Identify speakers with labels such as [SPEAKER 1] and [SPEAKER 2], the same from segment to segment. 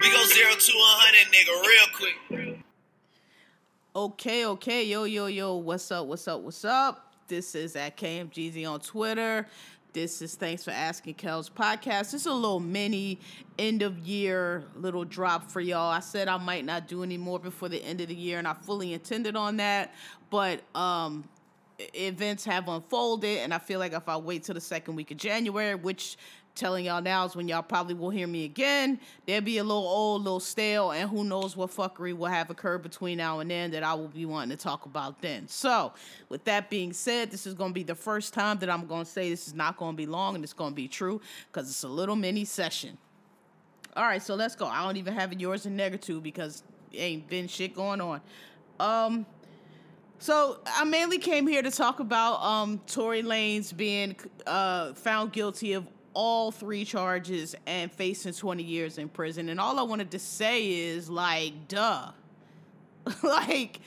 [SPEAKER 1] We go zero to hundred, nigga, real quick.
[SPEAKER 2] Okay, okay, yo, yo, yo, what's up, what's up, what's up? This is at KMGZ on Twitter. This is Thanks for Asking Kel's podcast. This is a little mini end of year little drop for y'all. I said I might not do any more before the end of the year, and I fully intended on that. But um, events have unfolded, and I feel like if I wait till the second week of January, which telling y'all now is when y'all probably will hear me again. They'll be a little old, a little stale, and who knows what fuckery will have occurred between now and then that I will be wanting to talk about then. So, with that being said, this is going to be the first time that I'm going to say this is not going to be long and it's going to be true because it's a little mini session. All right, so let's go. I don't even have yours in negative because ain't been shit going on. Um, so I mainly came here to talk about um Tory Lanez being uh found guilty of all three charges and facing 20 years in prison. And all I wanted to say is like, duh. like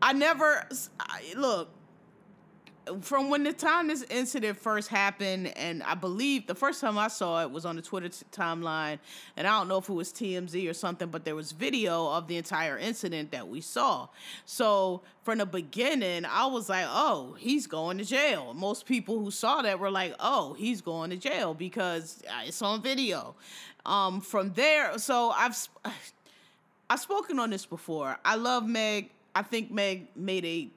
[SPEAKER 2] I never I, look, from when the time this incident first happened, and I believe the first time I saw it was on the Twitter t- timeline, and I don't know if it was TMZ or something, but there was video of the entire incident that we saw. So from the beginning, I was like, oh, he's going to jail. Most people who saw that were like, oh, he's going to jail because uh, it's on video. Um, from there, so I've I've spoken on this before. I love Meg. I think Meg made a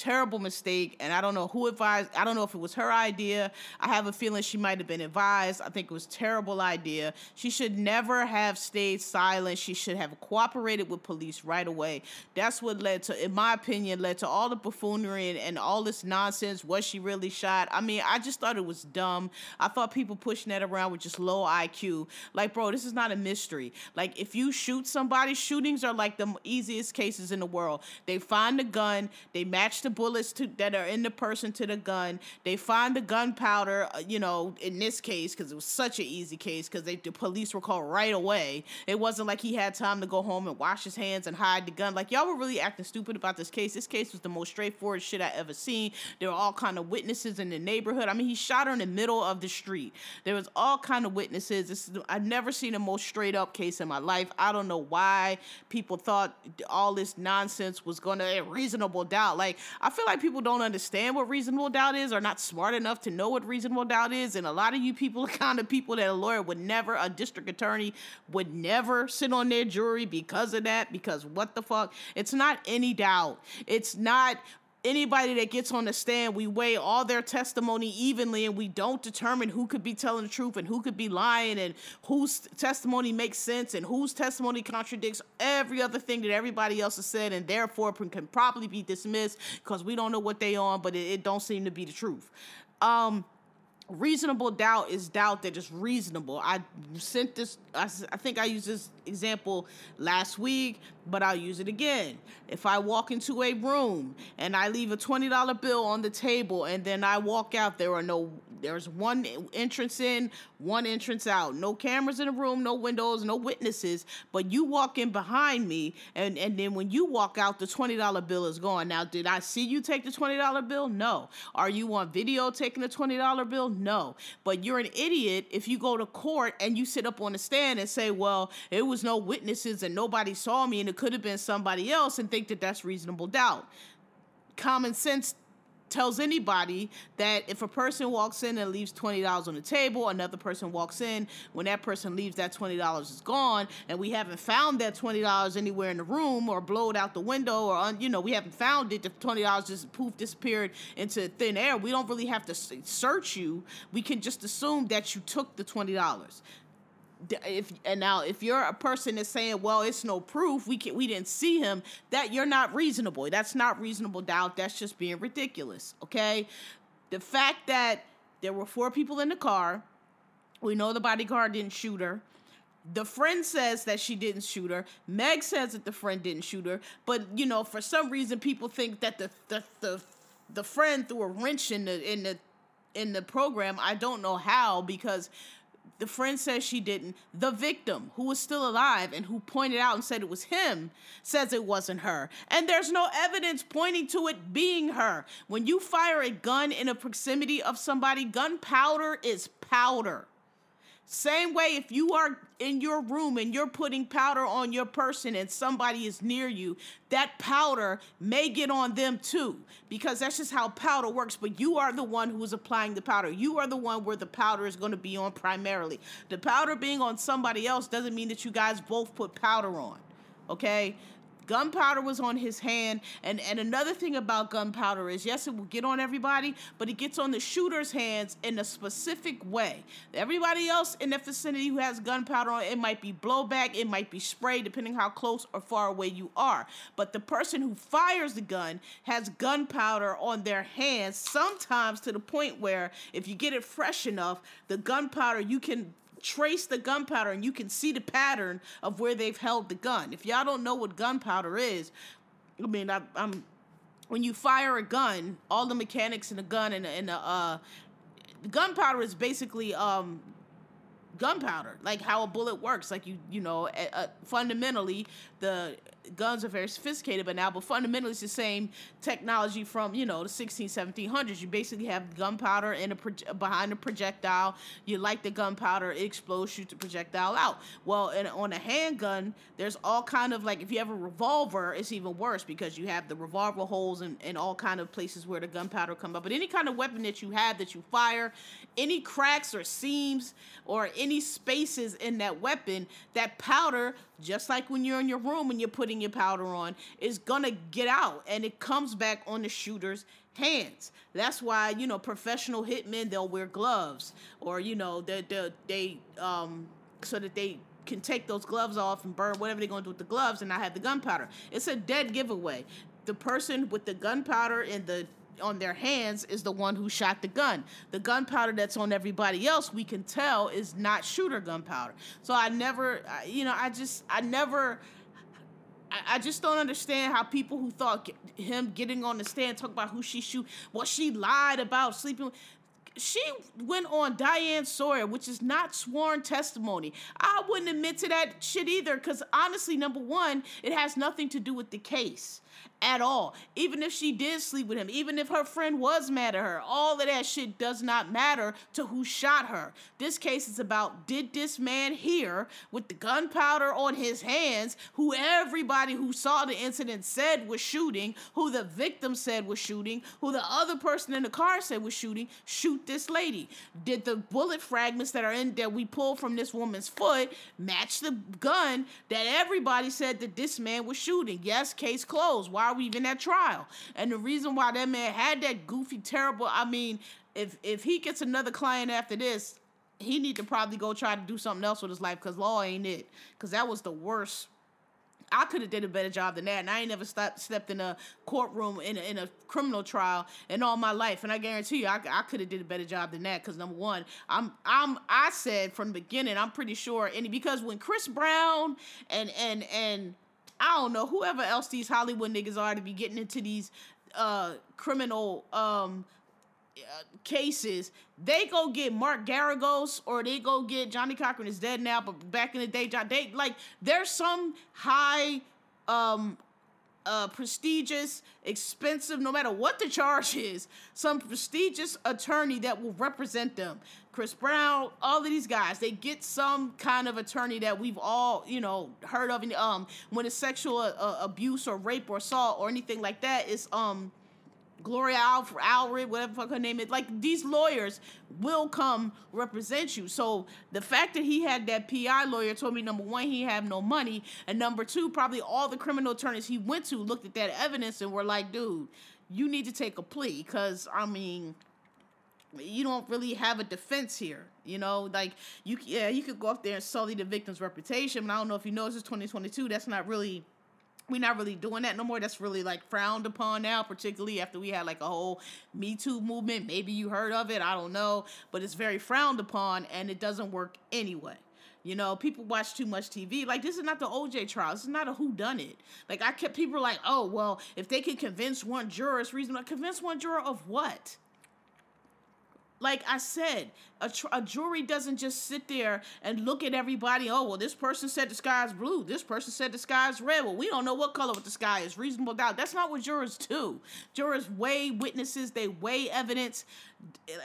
[SPEAKER 2] terrible mistake and i don't know who advised i don't know if it was her idea. I have a feeling she might have been advised. I think it was terrible idea. She should never have stayed silent. She should have cooperated with police right away. That's what led to in my opinion led to all the buffoonery and, and all this nonsense was she really shot. I mean i just thought it was dumb. I thought people pushing that around with just low iq like bro this is not a mystery. Like if you shoot somebody shootings are like the easiest cases in the world. They find the gun they match the the bullets to, that are in the person to the gun. They find the gunpowder, uh, you know, in this case, because it was such an easy case, because the police were called right away. It wasn't like he had time to go home and wash his hands and hide the gun. Like, y'all were really acting stupid about this case. This case was the most straightforward shit I ever seen. There were all kind of witnesses in the neighborhood. I mean, he shot her in the middle of the street. There was all kind of witnesses. This I've never seen a more straight up case in my life. I don't know why people thought all this nonsense was going to a reasonable doubt. Like, I feel like people don't understand what reasonable doubt is or not smart enough to know what reasonable doubt is. And a lot of you people are kind of people that a lawyer would never, a district attorney would never sit on their jury because of that. Because what the fuck? It's not any doubt. It's not anybody that gets on the stand, we weigh all their testimony evenly and we don't determine who could be telling the truth and who could be lying and whose testimony makes sense and whose testimony contradicts every other thing that everybody else has said and therefore can probably be dismissed because we don't know what they on, but it, it don't seem to be the truth. Um, reasonable doubt is doubt that is reasonable. I sent this, I, I think I used this example last week, but I'll use it again. If I walk into a room and I leave a $20 bill on the table and then I walk out, there are no, there's one entrance in, one entrance out. No cameras in the room, no windows, no witnesses, but you walk in behind me and, and then when you walk out, the $20 bill is gone. Now, did I see you take the $20 bill? No. Are you on video taking the $20 bill? No. But you're an idiot if you go to court and you sit up on the stand and say, well, it was no witnesses and nobody saw me and it could have been somebody else and think that that's reasonable doubt. Common sense tells anybody that if a person walks in and leaves $20 on the table, another person walks in, when that person leaves, that $20 is gone, and we haven't found that $20 anywhere in the room or blow it out the window or, you know, we haven't found it, the $20 just poof disappeared into thin air. We don't really have to search you. We can just assume that you took the $20 if and now if you're a person that's saying well it's no proof we can we didn't see him that you're not reasonable that's not reasonable doubt that's just being ridiculous okay the fact that there were four people in the car we know the bodyguard didn't shoot her the friend says that she didn't shoot her. Meg says that the friend didn't shoot her. But you know, for some reason, people think that the the the, the friend threw a wrench in the in the in the program. I don't know how because the friend says she didn't. The victim, who was still alive and who pointed out and said it was him, says it wasn't her. And there's no evidence pointing to it being her. When you fire a gun in a proximity of somebody, gunpowder is powder. Same way, if you are in your room and you're putting powder on your person and somebody is near you, that powder may get on them too, because that's just how powder works. But you are the one who is applying the powder. You are the one where the powder is going to be on primarily. The powder being on somebody else doesn't mean that you guys both put powder on. Okay? Gunpowder was on his hand. And and another thing about gunpowder is yes it will get on everybody but it gets on the shooter's hands in a specific way. Everybody else in the vicinity who has gunpowder on it might be blowback it might be spray depending how close or far away you are. But the person who fires the gun has gunpowder on their hands sometimes to the point where if you get it fresh enough the gunpowder you can trace the gunpowder and you can see the pattern of where they've held the gun. If y'all don't know what gunpowder is, I mean, I, am when you fire a gun, all the mechanics in the gun and and uh, gunpowder is basically um gunpowder, like how a bullet works. Like you, you know, uh, fundamentally, the guns are very sophisticated but now but fundamentally it's the same technology from you know the 16 1700s you basically have gunpowder in a pro- behind a projectile. You light the gunpowder it explodes shoots the projectile out. Well in, on a handgun there's all kind of like if you have a revolver it's even worse because you have the revolver holes and, and all kind of places where the gunpowder come up. But any kind of weapon that you have that you fire any cracks or seams or any spaces in that weapon that powder just like when you're in your room and you're putting your powder on, is gonna get out and it comes back on the shooter's hands. That's why, you know, professional hitmen, they'll wear gloves or, you know, they, they, they um, so that they can take those gloves off and burn whatever they're going to do with the gloves and not have the gunpowder. It's a dead giveaway. The person with the gunpowder and the on their hands is the one who shot the gun. The gunpowder that's on everybody else, we can tell, is not shooter gunpowder. So I never, you know, I just, I never. I just don't understand how people who thought him getting on the stand talk about who she shoot, what she lied about sleeping she went on Diane Sawyer, which is not sworn testimony. I wouldn't admit to that shit either, because honestly, number one, it has nothing to do with the case at all. Even if she did sleep with him, even if her friend was mad at her, all of that shit does not matter to who shot her. This case is about did this man here with the gunpowder on his hands, who everybody who saw the incident said was shooting, who the victim said was shooting, who the other person in the car said was shooting, shoot this lady? Did the bullet fragments that are in that we pulled from this woman's foot match the gun that everybody said that this man was shooting? Yes, case closed. Why we even at trial? And the reason why that man had that goofy, terrible, I mean, if if he gets another client after this, he need to probably go try to do something else with his life because law ain't it. Because that was the worst. I could have did a better job than that, and I ain't never stepped stepped in a courtroom in a, in a criminal trial in all my life. And I guarantee you, I, I could have did a better job than that. Because number one, I'm I'm I said from the beginning, I'm pretty sure, and because when Chris Brown and and and I don't know whoever else these Hollywood niggas are to be getting into these uh criminal um uh, cases, they go get Mark Geragos or they go get Johnnie Cochran is dead now, but back in the day, John, they like there's some high um uh, prestigious, expensive, no matter what the charge is, some prestigious attorney that will represent them. Chris Brown, all of these guys, they get some kind of attorney that we've all, you know, heard of. And, um, when it's sexual uh, abuse or rape or assault or anything like that, it's um, Gloria Alfred, Allred, whatever fuck her name is. Like these lawyers will come represent you. So the fact that he had that PI lawyer told me number one, he had no money, and number two, probably all the criminal attorneys he went to looked at that evidence and were like, dude, you need to take a plea. Cause I mean, you don't really have a defense here. You know, like you yeah, you could go up there and sully the victim's reputation. But I don't know if you know this is 2022. That's not really we're not really doing that no more. That's really like frowned upon now, particularly after we had like a whole Me Too movement. Maybe you heard of it, I don't know, but it's very frowned upon and it doesn't work anyway. You know, people watch too much TV. Like this is not the OJ trial. This is not a who done it. Like I kept people like, oh well, if they can convince one juror, it's reasonable. Convince one juror of what? Like I said, a, tr- a, jury doesn't just sit there and look at everybody. Oh, well, this person said the sky is blue. This person said the sky is red. Well, we don't know what color the sky is. Reasonable doubt. That's not what jurors do. Jurors weigh witnesses, they weigh evidence.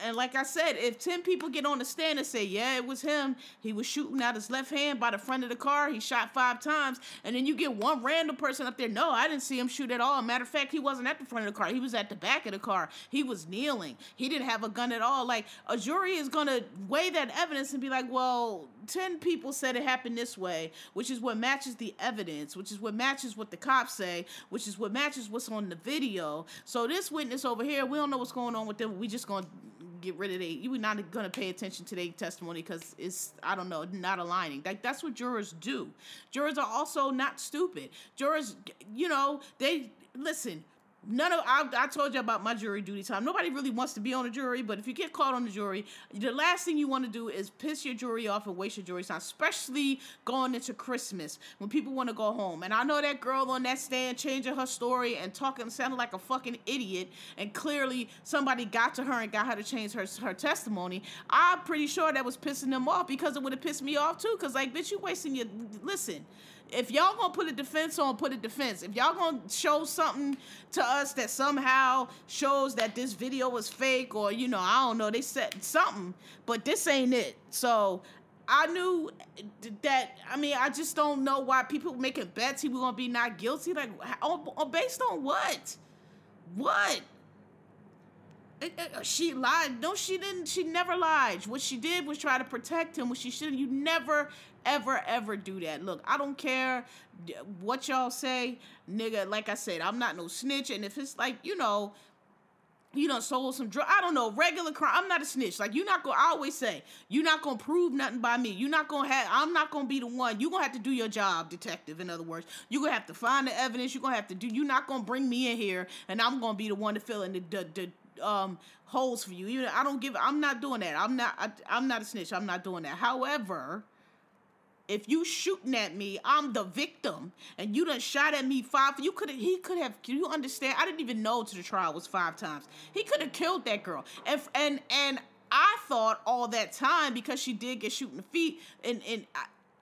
[SPEAKER 2] And like I said, if 10 people get on the stand and say, yeah, it was him, he was shooting out his left hand by the front of the car, he shot five times, and then you get one random person up there, no, I didn't see him shoot at all. Matter of fact, he wasn't at the front of the car, he was at the back of the car. He was kneeling, he didn't have a gun at all. Like, a jury is going to weigh that evidence and be like, well, 10 people said it happened this way, which is what matches the evidence, which is what matches what the cops say, which is what matches what's on the video. So this witness over here, we don't know what's going on with them. We just going to get rid of they you are not going to pay attention to their testimony because it's i don't know not aligning like that's what jurors do jurors are also not stupid jurors you know they listen none of I, I told you about my jury duty time. Nobody really wants to be on a jury, but if you get caught on the jury, the last thing you want to do is piss your jury off and waste your jury time, especially going into Christmas when people want to go home. And I know that girl on that stand changing her story and talking sounded like a fucking idiot, and clearly somebody got to her and got her to change her her testimony. I'm pretty sure that was pissing them off because it would have pissed me off too. Cause like, bitch, you wasting your listen if y'all gonna put a defense on, put a defense. If y'all gonna show something to us that somehow shows that this video was fake or you know, I don't know, they said something, but this ain't it. So I knew that. I mean, I just don't know why people making bets he was gonna be not guilty. Like, on, based on what? What? Uh, she lied. No, she didn't. She never lied. What she did was try to protect him. What she shouldn't. You never, ever, ever do that. Look, I don't care what y'all say, nigga. Like I said, I'm not no snitch. And if it's like you know, you know, sold some drug. I don't know, regular crime. I'm not a snitch. Like you're not gonna. I always say you're not gonna prove nothing by me. You're not gonna have. I'm not gonna be the one. You're gonna have to do your job, detective. In other words, you're gonna have to find the evidence. You're gonna have to do. You're not gonna bring me in here, and I'm gonna be the one to fill in the the, the um holes for you. Even I don't give. I'm not doing that. I'm not. I, I'm not a snitch. I'm not doing that. However, if you shooting at me, I'm the victim, and you done shot at me five. You could have he could have. You understand? I didn't even know to the trial was five times. He could have killed that girl, and and and I thought all that time because she did get shot in the feet, and and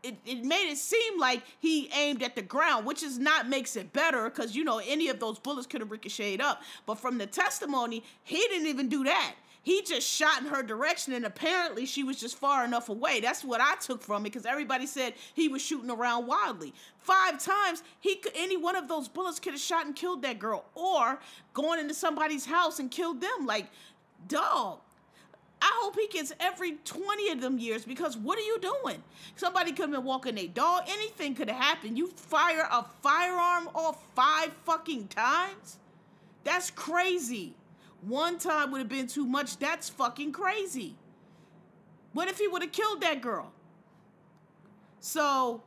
[SPEAKER 2] it, it made it seem like he aimed at the ground, which is not makes it better because you know any of those bullets could have ricocheted up. But from the testimony, he didn't even do that. He just shot in her direction, and apparently she was just far enough away. That's what I took from it because everybody said he was shooting around wildly. Five times, he could any one of those bullets could have shot and killed that girl, or going into somebody's house and killed them. Like, dog, I hope he gets every 20 of them years because what are you doing? Somebody could have been walking a dog. Anything could have happened. You fire a firearm off five fucking times? That's crazy. One time would have been too much. That's fucking crazy. What if he would have killed that girl? So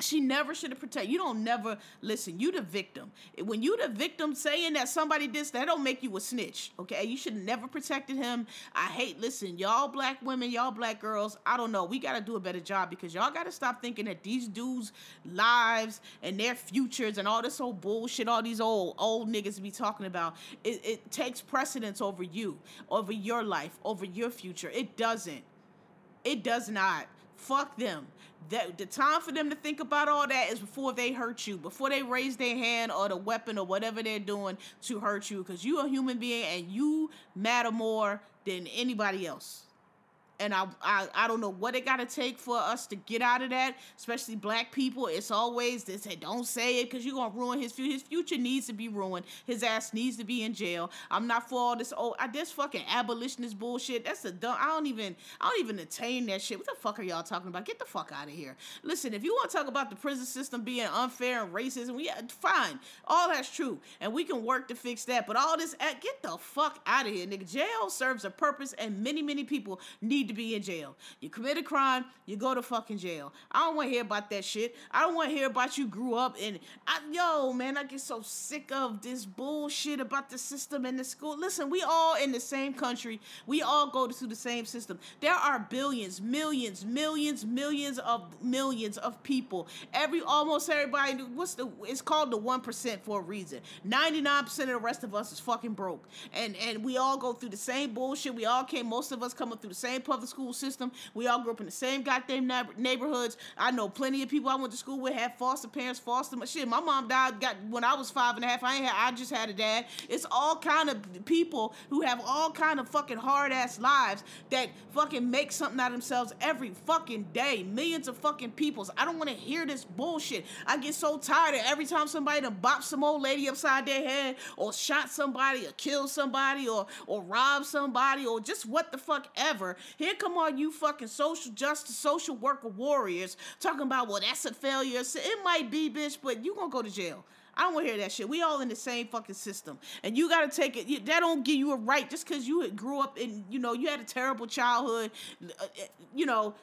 [SPEAKER 2] she never should have protected. You don't never listen. You the victim. When you the victim saying that somebody did that don't make you a snitch. Okay, you should never protected him. I hate. Listen, y'all black women, y'all black girls. I don't know. We got to do a better job because y'all got to stop thinking that these dudes' lives and their futures and all this old bullshit, all these old old niggas be talking about. It, it takes precedence over you, over your life, over your future. It doesn't. It does not. Fuck them. That the time for them to think about all that is before they hurt you, before they raise their hand or the weapon or whatever they're doing to hurt you, because you're a human being and you matter more than anybody else and I, I I don't know what it got to take for us to get out of that, especially black people. It's always they say don't say it because you're gonna ruin his future. His future needs to be ruined. His ass needs to be in jail. I'm not for all this. Oh, I this fucking abolitionist bullshit. That's a dumb. I don't even I don't even attain that shit. What the fuck are y'all talking about? Get the fuck out of here. Listen, if you want to talk about the prison system being unfair and racist, and we uh, fine, all that's true, and we can work to fix that. But all this, uh, get the fuck out of here, nigga. Jail serves a purpose, and many many people need to be in jail. You commit a crime, you go to fucking jail. I don't want to hear about that shit. I don't want to hear about you grew up and I, yo, man, I get so sick of this bullshit about the system and the school. Listen, we all in the same country. We all go to the same system. There are billions, millions, millions, millions of millions of people. Every almost everybody. What's the? It's called the one percent for a reason. Ninety nine percent of the rest of us is fucking broke, and and we all go through the same bullshit. We all came. Most of us coming through the same public school system. We all grew up in the same goddamn neighborhoods. I know plenty of people I went to school with had foster parents, foster shit. My mom died got when I was five and a half. I ain't had. I just had a dad. It's all kind of people who have all kind of fucking hard ass lives that fucking make something out of themselves every fucking day. Millions of fucking peoples. I don't want to hear this bullshit. I get so tired of every time somebody done bop some old lady upside their head or shot somebody or killed somebody or or robbed somebody or just what the fuck ever. Here come all you fucking social justice, social worker warriors talking about, well, that's a failure. It might be, bitch, but you gonna go to jail. I don't want to hear that shit. We all in the same fucking system, and you got to take it. That don't give you a right just because you grew up in, you know, you had a terrible childhood. Uh, you know,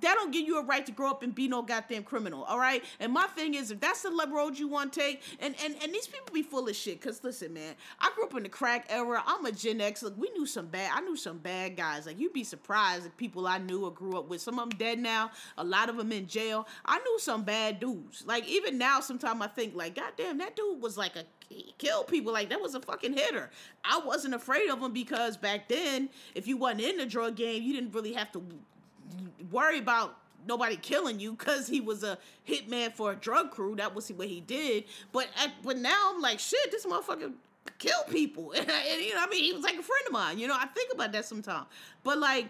[SPEAKER 2] that don't give you a right to grow up and be no goddamn criminal, all right? And my thing is, if that's the road you want to take, and, and, and these people be full of shit, because listen, man, I grew up in the crack era. I'm a Gen X. Look, we knew some bad, I knew some bad guys. Like, you'd be surprised at people I knew or grew up with. Some of them dead now, a lot of them in jail. I knew some bad dudes. Like, even now, sometimes I think, like, goddamn, that dude was like a, he killed people. Like, that was a fucking hitter. I wasn't afraid of him because back then, if you wasn't in the drug game, you didn't really have to worry about nobody killing you because he was a hitman for a drug crew. That was what he did. But at, but now I'm like, shit, this motherfucker kill people. and, and, you know, I mean, he was like a friend of mine. You know, I think about that sometimes. But like,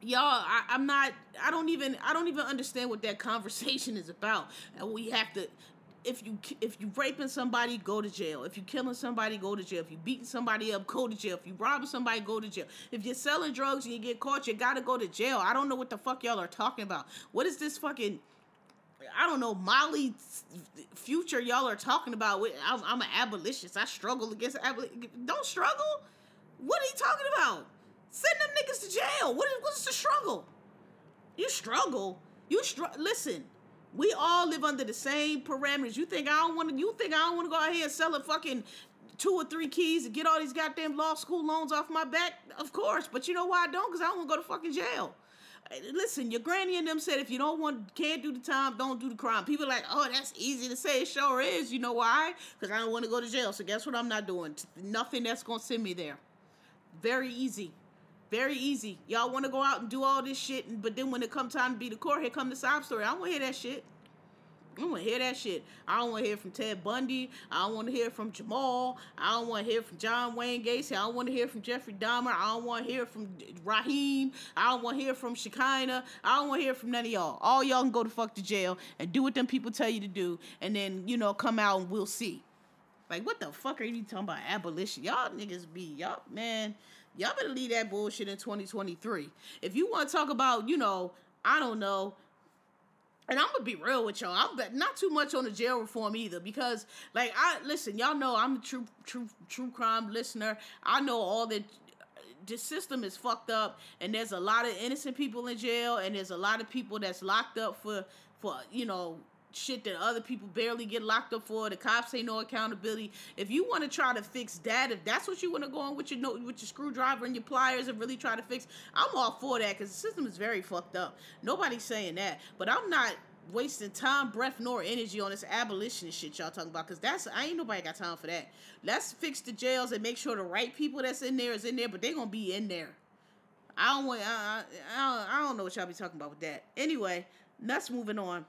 [SPEAKER 2] y'all, I, I'm not. I don't even. I don't even understand what that conversation is about. And we have to if you if you raping somebody, go to jail. If you killing somebody, go to jail. If you beating somebody up, go to jail. If you robbing somebody, go to jail. If you're selling drugs and you get caught, you gotta go to jail. I don't know what the fuck y'all are talking about. What is this fucking? I don't know Molly future y'all are talking about. I'm, I'm an abolitionist. I struggle against abolition. Don't struggle. What are you talking about? Send them niggas to jail. What is what's the struggle? You struggle. You struggle. Listen we all live under the same parameters. You think I don't want to? You think I don't want to go out here and sell a fucking two or three keys and get all these goddamn law school loans off my back? Of course, but you know why I don't? Because I don't want to go to fucking jail. Eh, listen, your granny and them said if you don't want, can't do the time, don't do the crime. People like, oh, that's easy to say. It sure is. You know why? Because I don't want to go to jail. So guess what? I'm not doing nothing that's gonna send me there. Very easy. Very easy. Y'all want to go out and do all this shit, but then when it come time to be the court, here come the sob story. I don't want to hear that shit. I don't want to hear that shit. I don't want to hear from Ted Bundy. I don't want to hear from Jamal. I don't want to hear from John Wayne Gacy. I don't want to hear from Jeffrey Dahmer. I don't want to hear from Raheem. I don't want to hear from Shekinah. I don't want to hear from none of y'all. All y'all can go to fuck to jail and do what them people tell you to do, and then you know come out and we'll see. Like what the fuck are you talking about abolition? Y'all niggas be y'all man. Y'all better leave that bullshit in 2023. If you want to talk about, you know, I don't know, and I'm gonna be real with y'all. I'm not too much on the jail reform either because, like, I listen. Y'all know I'm a true, true, true crime listener. I know all that. The system is fucked up, and there's a lot of innocent people in jail, and there's a lot of people that's locked up for, for you know, shit that other people barely get locked up for. The cops ain't no accountability. If you want to try to fix that, if that's what you want to go on with your with your screwdriver and your pliers and really try to fix, I'm all for that because the system is very fucked up. Nobody's saying that, but I'm not wasting time, breath, nor energy on this abolition shit y'all talking about. Cause that's I ain't nobody got time for that. Let's fix the jails and make sure the right people that's in there is in there, but they gonna be in there. I don't want. I, I, I don't know what y'all be talking about with that. Anyway, let's moving on.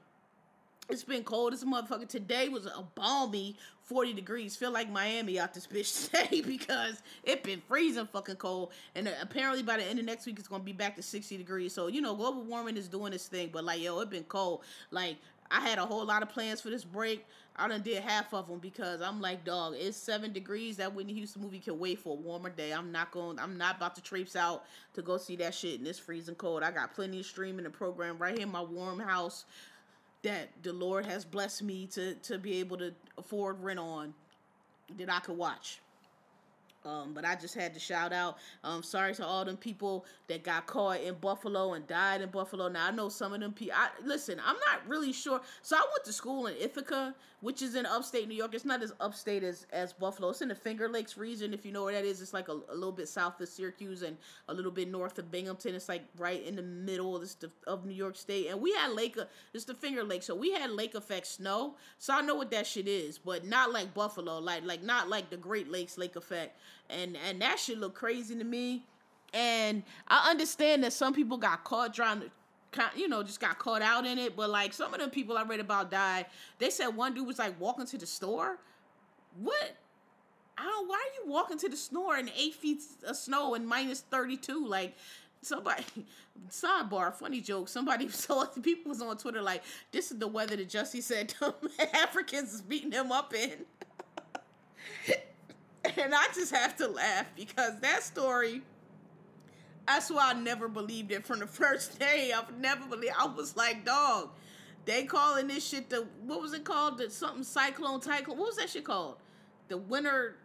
[SPEAKER 2] It's been cold as a motherfucker. Today was a balmy 40 degrees. Feel like Miami out this bitch today because it been freezing fucking cold. And uh, apparently by the end of next week it's gonna be back to 60 degrees. So, you know, global warming is doing this thing. But like, yo, it been cold. Like, I had a whole lot of plans for this break. I done did half of them because I'm like, dog, it's seven degrees. That Whitney Houston movie can wait for a warmer day. I'm not going. I'm not about to traipse out to go see that shit in this freezing cold. I got plenty of streaming and program right here in my warm house that the Lord has blessed me to to be able to afford rent on that I could watch. Um, but I just had to shout out. Um, sorry to all them people that got caught in Buffalo and died in Buffalo. Now I know some of them people. Listen, I'm not really sure. So I went to school in Ithaca, which is in upstate New York. It's not as upstate as as Buffalo. It's in the Finger Lakes region. If you know where that is, it's like a, a little bit south of Syracuse and a little bit north of Binghamton. It's like right in the middle of, of New York State. And we had lake. Uh, it's the Finger Lake, so we had lake effect snow. So I know what that shit is, but not like Buffalo. Like like not like the Great Lakes lake effect and and that shit look crazy to me. And I understand that some people got caught to you know, just got caught out in it. But like some of the people I read about died. They said one dude was like walking to the store. What? I don't. Why are you walking to the store in eight feet of snow and minus thirty two? Like somebody. Sidebar, funny joke. Somebody saw so people was on Twitter like, "This is the weather that Jussie said Africans is beating him up in." And I just have to laugh because that story, that's why I never believed it from the first day. I've never believed I was like, dog, they calling this shit the what was it called? The something cyclone cyclone. What was that shit called? The winter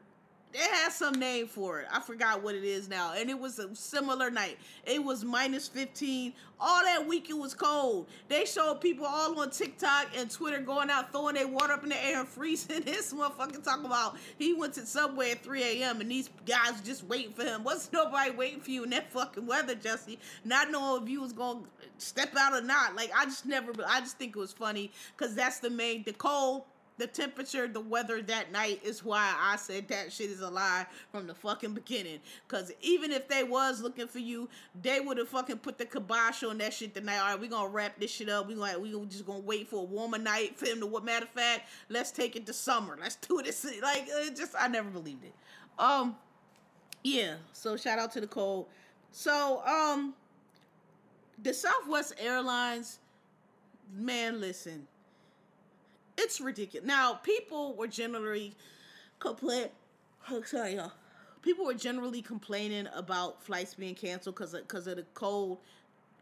[SPEAKER 2] it has some name for it. I forgot what it is now. And it was a similar night. It was minus 15. All that week it was cold. They showed people all on TikTok and Twitter going out throwing their water up in the air and freezing. This motherfucker talking about he went to Subway at 3 a.m. and these guys just waiting for him. What's nobody waiting for you in that fucking weather, Jesse. Not knowing if you was to step out or not. Like, I just never, I just think it was funny because that's the main, the cold the temperature, the weather that night is why I said that shit is a lie from the fucking beginning. Cause even if they was looking for you, they would have fucking put the kibosh on that shit tonight. All right, we gonna wrap this shit up. We gonna we just gonna wait for a warmer night for him to. What matter of fact, let's take it to summer. Let's do this. Like it just I never believed it. Um, yeah. So shout out to the cold. So um, the Southwest Airlines, man, listen it's ridiculous. Now, people were generally complain. Oh, sorry, y'all. People were generally complaining about flights being canceled because of, of the cold.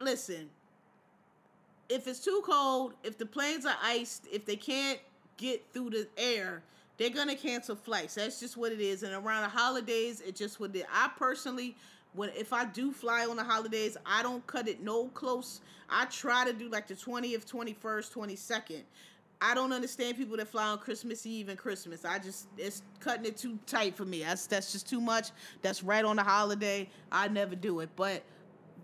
[SPEAKER 2] Listen, if it's too cold, if the planes are iced, if they can't get through the air, they're gonna cancel flights. That's just what it is. And around the holidays, it just what it. I personally, when if I do fly on the holidays, I don't cut it no close. I try to do like the twentieth, twenty first, twenty second. I don't understand people that fly on Christmas Eve and Christmas. I just it's cutting it too tight for me. That's that's just too much. That's right on the holiday. I never do it. But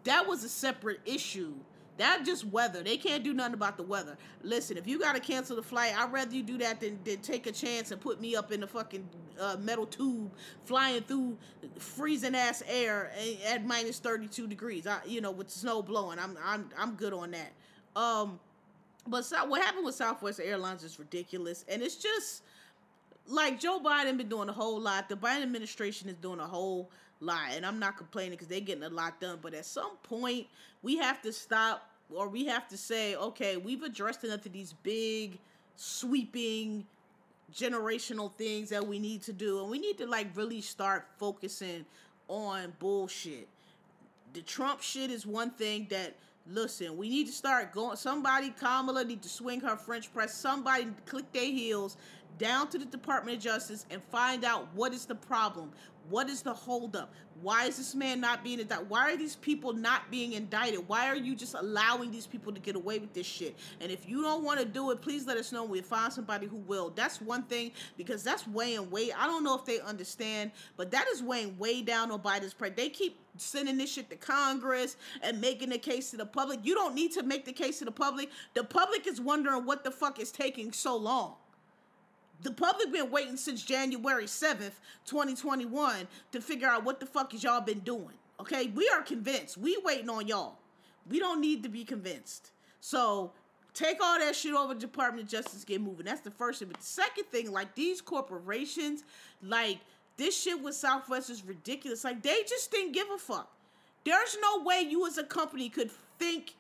[SPEAKER 2] that was a separate issue. That just weather. They can't do nothing about the weather. Listen, if you gotta cancel the flight, I'd rather you do that than, than take a chance and put me up in the fucking uh, metal tube flying through freezing ass air at minus thirty two degrees. I, you know, with snow blowing. I'm I'm I'm good on that. Um, but so, what happened with Southwest Airlines is ridiculous, and it's just like Joe Biden been doing a whole lot. The Biden administration is doing a whole lot, and I'm not complaining because they're getting a lot done. But at some point, we have to stop, or we have to say, okay, we've addressed enough of these big, sweeping, generational things that we need to do, and we need to like really start focusing on bullshit. The Trump shit is one thing that Listen, we need to start going. Somebody, Kamala, need to swing her French press. Somebody click their heels down to the Department of Justice and find out what is the problem. What is the holdup? Why is this man not being indicted? Why are these people not being indicted? Why are you just allowing these people to get away with this shit? And if you don't want to do it, please let us know. We'll find somebody who will. That's one thing because that's weighing way. I don't know if they understand, but that is weighing way down on Biden's pride. They keep sending this shit to Congress and making the case to the public. You don't need to make the case to the public. The public is wondering what the fuck is taking so long the public been waiting since January 7th, 2021 to figure out what the fuck is y'all been doing. Okay? We are convinced. We waiting on y'all. We don't need to be convinced. So take all that shit over Department of Justice, get moving. That's the first thing. But the second thing, like these corporations, like this shit with Southwest is ridiculous. Like they just didn't give a fuck. There's no way you as a company could think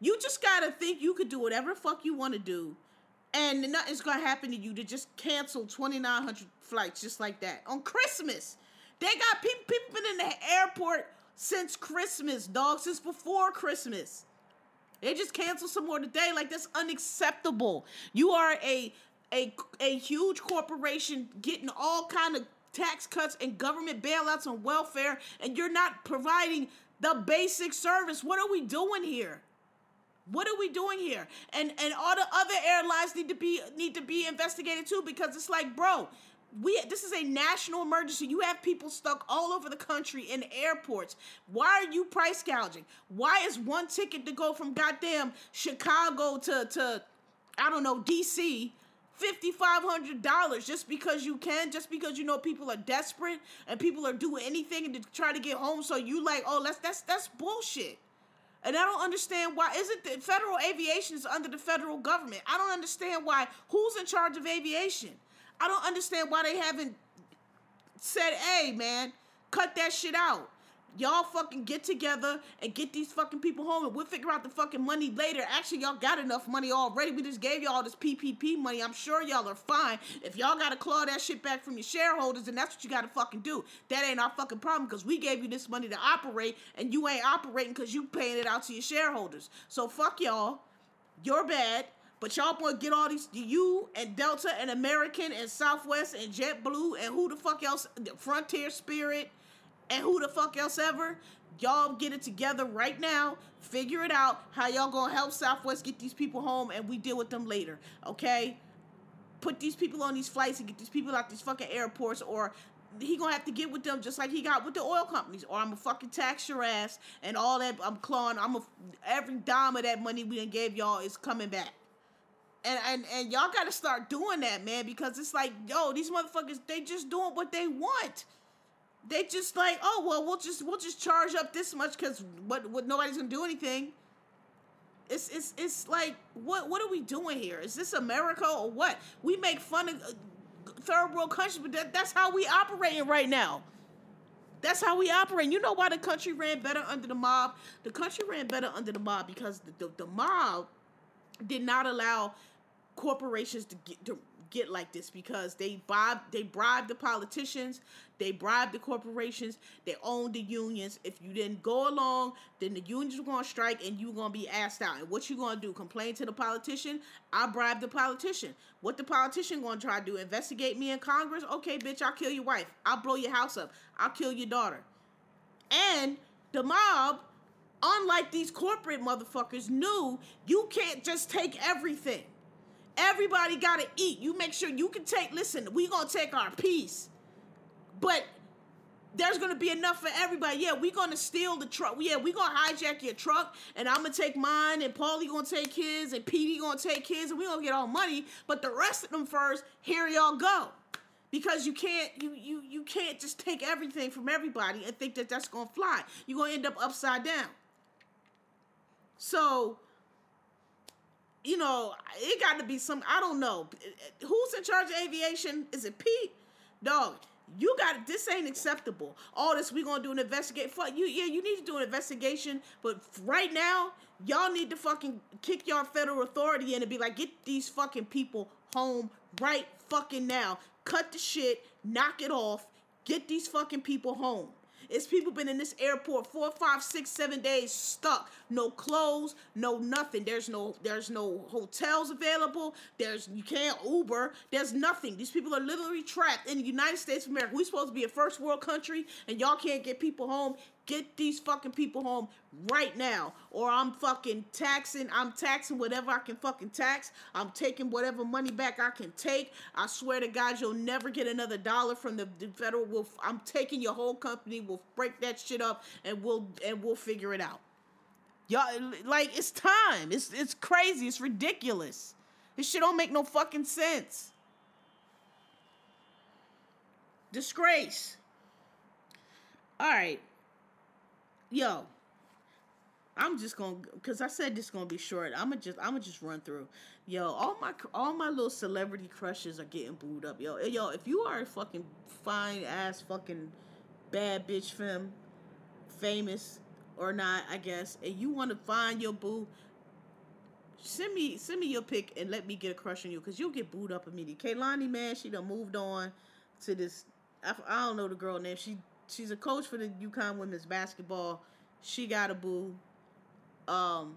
[SPEAKER 2] you just gotta think you could do whatever fuck you want to do and nothing's gonna happen to you to just cancel 2,900 flights just like that on Christmas. They got people people been in the airport since Christmas, dog, since before Christmas. They just cancel some more today. Like that's unacceptable. You are a a a huge corporation getting all kind of tax cuts and government bailouts on welfare, and you're not providing the basic service. What are we doing here? What are we doing here? And and all the other airlines need to be need to be investigated too because it's like, bro, we this is a national emergency. You have people stuck all over the country in airports. Why are you price gouging? Why is one ticket to go from goddamn Chicago to to I don't know DC fifty five hundred dollars just because you can, just because you know people are desperate and people are doing anything to try to get home. So you like, oh, that's that's that's bullshit. And I don't understand why isn't the federal aviation is under the federal government. I don't understand why who's in charge of aviation. I don't understand why they haven't said, hey, man, cut that shit out. Y'all fucking get together and get these fucking people home and we'll figure out the fucking money later. Actually, y'all got enough money already. We just gave y'all this PPP money. I'm sure y'all are fine. If y'all gotta claw that shit back from your shareholders, then that's what you gotta fucking do. That ain't our fucking problem because we gave you this money to operate and you ain't operating because you paying it out to your shareholders. So fuck y'all. You're bad. But y'all want to get all these you and Delta and American and Southwest and JetBlue and who the fuck else, Frontier Spirit and who the fuck else ever. Y'all get it together right now. Figure it out how y'all gonna help Southwest get these people home and we deal with them later. Okay? Put these people on these flights and get these people out these fucking airports or he gonna have to get with them just like he got with the oil companies, or I'm gonna fucking tax your ass and all that. I'm clawing. I'm a, every dime of that money we done gave y'all is coming back and and and y'all got to start doing that, man, because it's like, yo, these motherfuckers, they just doing what they want. They just like, oh well, we'll just we'll just charge up this much because what what nobody's gonna do anything. It's it's it's like what what are we doing here? Is this America or what? We make fun of uh, third world countries, but that, that's how we operating right now. That's how we operate. You know why the country ran better under the mob? The country ran better under the mob because the, the, the mob did not allow corporations to get to get like this because they bribe they bribe the politicians, they bribe the corporations, they own the unions. If you didn't go along, then the unions were gonna strike and you were gonna be asked out. And what you gonna do? Complain to the politician? I bribe the politician. What the politician gonna try to do? Investigate me in Congress? Okay, bitch, I'll kill your wife. I'll blow your house up. I'll kill your daughter. And the mob unlike these corporate motherfuckers, knew you can't just take everything. Everybody got to eat. You make sure you can take, listen, we going to take our piece. But there's to be enough for everybody. Yeah, we to steal the truck. Yeah, we to hijack your truck and I'm to take mine and Paulie to take his and Petey to take his and we to get all money. But the rest of them first, here y'all go. Because you can't you you you can't just take everything from everybody and think that that's to fly. You're to end up upside down. So you know, it got to be some. I don't know who's in charge of aviation. Is it Pete? Dog, you got this ain't acceptable. All this we gonna do an investigate. Fuck you. Yeah, you need to do an investigation. But right now, y'all need to fucking kick your federal authority in and be like, get these fucking people home right fucking now. Cut the shit. Knock it off. Get these fucking people home. It's people been in this airport four, five, six, seven days stuck. No clothes, no nothing. There's no there's no hotels available. There's you can't Uber. There's nothing. These people are literally trapped in the United States of America. We supposed to be a first world country, and y'all can't get people home. Get these fucking people home right now, or I'm fucking taxing. I'm taxing whatever I can fucking tax. I'm taking whatever money back I can take. I swear to God, you'll never get another dollar from the, the federal. We'll, I'm taking your whole company. We'll break that shit up, and we'll and we'll figure it out. Y'all, like it's time. It's it's crazy. It's ridiculous. This shit don't make no fucking sense. Disgrace. All right yo, I'm just gonna because I said this gonna be short. I'm gonna just I'm gonna just run through. Yo, all my all my little celebrity crushes are getting booed up. Yo, yo, if you are a fucking fine ass fucking bad bitch femme, famous or not, I guess, and you want to find your boo, send me send me your pic and let me get a crush on you because you'll get booed up immediately. Kehlani, man, she done moved on to this. I, I don't know the girl name. She she's a coach for the UConn women's basketball. She got a boo. Um,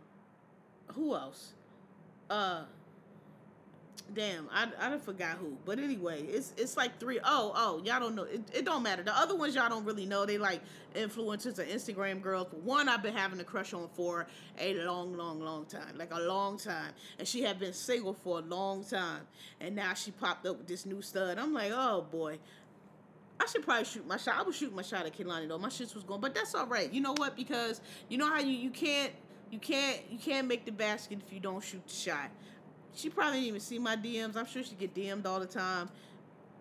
[SPEAKER 2] who else? Uh, damn, I I done forgot who. But anyway, it's it's like three oh oh y'all don't know. It, it don't matter. The other ones y'all don't really know. They like influencers or Instagram girls. One I've been having a crush on for a long, long, long time, like a long time. And she had been single for a long time, and now she popped up with this new stud. I'm like, oh boy. I should probably shoot my shot. I was shooting my shot at Kehlani though. My shit was going, but that's all right. You know what? Because you know how you you can't you can't you can't make the basket if you don't shoot the shot. She probably didn't even see my DMs. I'm sure she get DM'd all the time.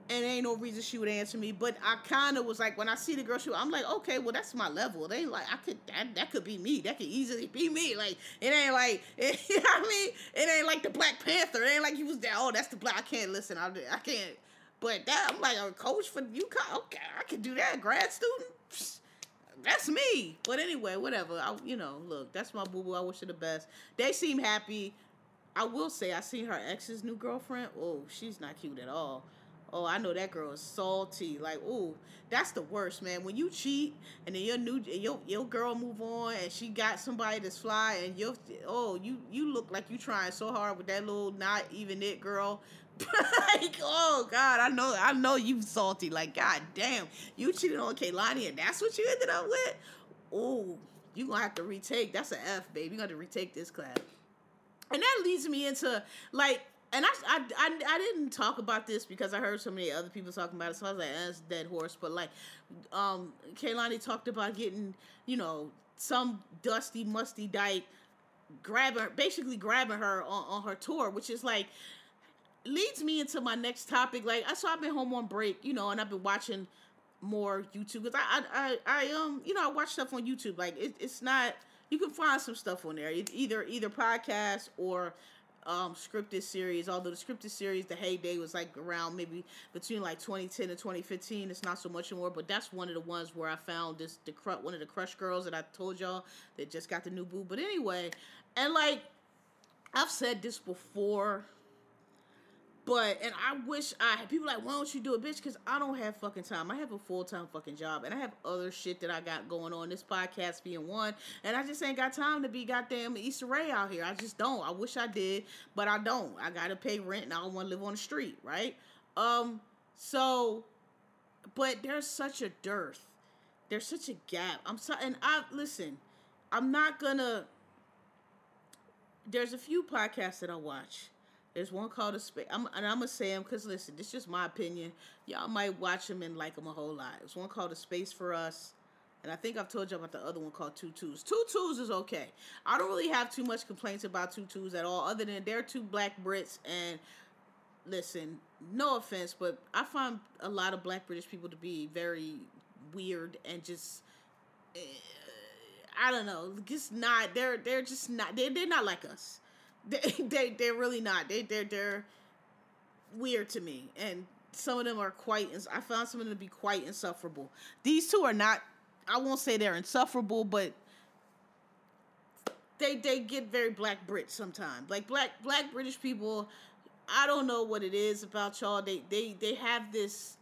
[SPEAKER 2] And ain't no reason she would answer me. But I kind of was like, when I see the girl shoot, I'm like, okay, well, that's my level. They like, I could, that, that could be me. That could easily be me. Like, it ain't like, it, you know what I mean? It ain't like the Black Panther. It ain't like you was there, oh, that's the Black, I can't listen. I, I can't. But that, I'm like, a coach for UConn? Okay, I can do that. Grad student? That's me. But anyway, whatever. I, you know, look, that's my boo boo. I wish her the best. They seem happy. I will say I seen her ex's new girlfriend. Oh, she's not cute at all. Oh, I know that girl is salty. Like, oh, that's the worst, man. When you cheat and then your new your your girl move on and she got somebody that's fly and you oh you you look like you trying so hard with that little not even it girl. like, oh God, I know I know you salty. Like, God damn, you cheated on Kehlani and that's what you ended up with. Oh, you gonna have to retake. That's an F, baby. You to have to retake this class and that leads me into like and I, I, I, I, didn't talk about this because I heard so many other people talking about it, so I was like, eh, that's dead horse. But like, um, Kehlani talked about getting, you know, some dusty, musty dyke grabbing, basically grabbing her on, on her tour, which is like, leads me into my next topic. Like, I so I've been home on break, you know, and I've been watching more YouTube because I, I, I, I, um, you know, I watch stuff on YouTube. Like, it, it's not you can find some stuff on there. either either podcast or um, scripted series. Although the scripted series, the heyday was like around maybe between like 2010 and 2015. It's not so much anymore, but that's one of the ones where I found this the one of the Crush girls that I told y'all that just got the new boo. But anyway, and like I've said this before but and I wish I had people like, why don't you do it, bitch? Because I don't have fucking time. I have a full time fucking job, and I have other shit that I got going on. This podcast being one, and I just ain't got time to be goddamn Issa Rae out here. I just don't. I wish I did, but I don't. I gotta pay rent, and I don't want to live on the street, right? Um, so, but there's such a dearth. There's such a gap. I'm sorry, and I listen. I'm not gonna. There's a few podcasts that I watch there's one called a space. I'm, and I'm gonna say them because listen, this is just my opinion. Y'all might watch them and like them a whole lot. There's one called a space for us, and I think I've told you about the other one called Two Twos. Two Twos is okay. I don't really have too much complaints about Two Twos at all, other than they're two black Brits. And listen, no offense, but I find a lot of black British people to be very weird and just. Eh, I don't know, just not. They're they're just not. They're they're not like us they, they they're really not. They they're they're weird to me, and some of them are quite. I found some of them to be quite insufferable. These two are not. I won't say they're insufferable, but they they get very black Brit sometimes. Like black black British people, I don't know what it is about y'all. They they they have this.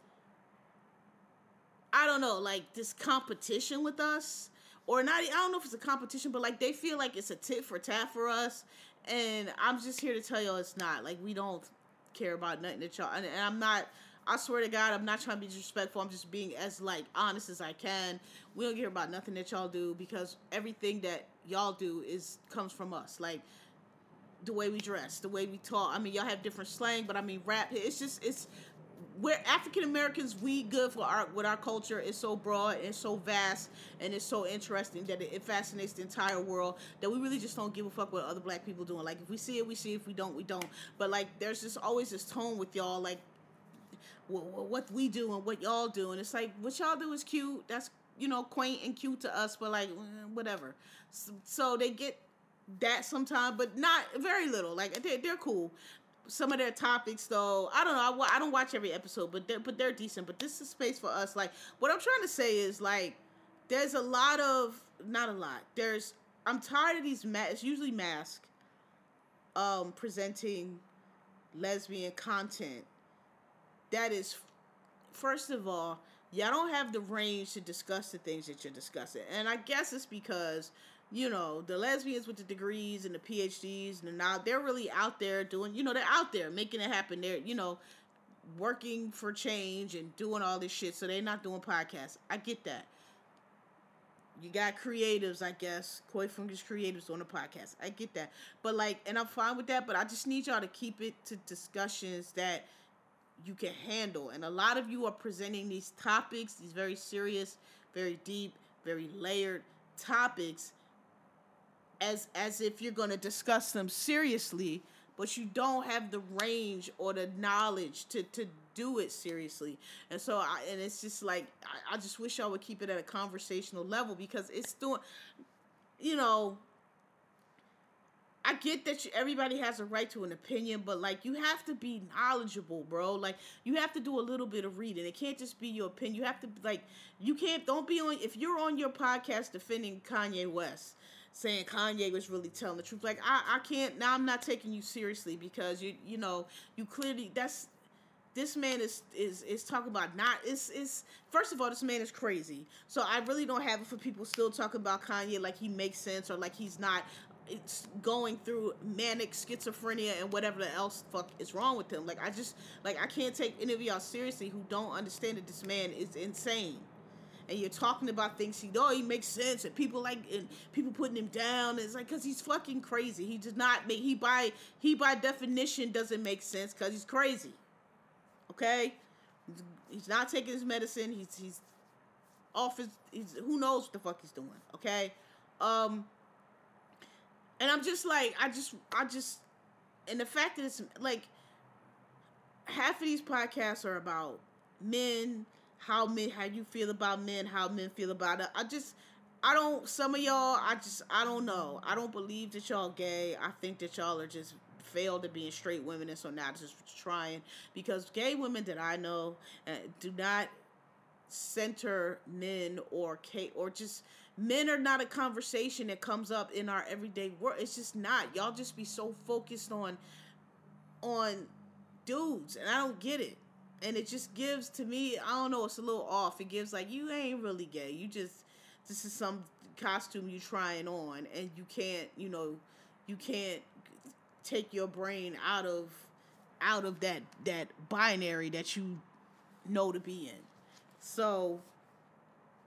[SPEAKER 2] I don't know, like this competition with us, or not. I don't know if it's a competition, but like they feel like it's a tit for tat for us, and I'm just here to tell y'all it's not. Like we don't care about nothing that y'all and, and I'm not I swear to God, I'm not trying to be disrespectful. I'm just being as like honest as I can. We don't care about nothing that y'all do because everything that y'all do is comes from us. Like the way we dress, the way we talk. I mean, y'all have different slang, but I mean, rap. It's just it's we're African Americans. We good for our with our culture. It's so broad and so vast, and it's so interesting that it, it, fascinates the entire world. That we really just don't give a fuck what other black people doing. Like if we see it, we see. It. If we don't, we don't. But like there's just always this tone with y'all. Like what, what we do and what y'all do, and it's like what y'all do is cute. That's you know quaint and cute to us, but like eh, whatever. So, so they get that sometimes, but not very little. Like they're, they're cool some of their topics though. I don't know. I, I don't watch every episode but they're but they're decent. But this is space for us. Like what i'm trying to say is like there's a lot of not a lot there's i'm tired of these ma- it's usually mask um presenting lesbian content. That is first of all y'all don't have the range to discuss the things that you're discussing. And i guess it's because you know, the lesbians with the degrees and the PhDs and now they're really out there doing, you know, they're out there making it happen. They're, you know, working for change and doing all this shit. So they're not doing podcasts. I get that. You got creatives, I guess. Koi Fungus creatives on the podcast. I get that. But like, and I'm fine with that, but I just need y'all to keep it to discussions that you can handle. And a lot of you are presenting these topics, these very serious, very deep, very layered topics as as if you're going to discuss them seriously, but you don't have the range or the knowledge to to do it seriously. And so I and it's just like I, I just wish y'all would keep it at a conversational level because it's doing you know I get that you, everybody has a right to an opinion, but like you have to be knowledgeable, bro. Like you have to do a little bit of reading. It can't just be your opinion. You have to like you can't don't be on if you're on your podcast defending Kanye West saying Kanye was really telling the truth. Like I, I can't now I'm not taking you seriously because you you know, you clearly that's this man is is is talking about not it's it's first of all this man is crazy. So i really don't have it for people still talking about kanye like he makes sense or like he's not it's going through manic schizophrenia and whatever else fuck is wrong with him. Like i just like i can't take any of y'all seriously who don't understand that this man is insane and you're talking about things he oh he makes sense and people like and people putting him down it's like because he's fucking crazy. He does not make he by he by definition doesn't make sense because he's crazy okay? He's not taking his medicine he's he's off his he's who knows what the fuck he's doing okay? Um and i'm just like i just i just and the fact that it's like half of these podcasts are about men how men how you feel about men, how men feel about it. I just I don't some of y'all I just I don't know. I don't believe that y'all gay. I think that y'all are just failed at being straight women and so now just trying because gay women that I know uh, do not center men or Kate or just men are not a conversation that comes up in our everyday world. It's just not. Y'all just be so focused on on dudes and I don't get it and it just gives to me i don't know it's a little off. It gives like you ain't really gay. You just this is some costume you trying on and you can't you know you can't take your brain out of out of that that binary that you know to be in. So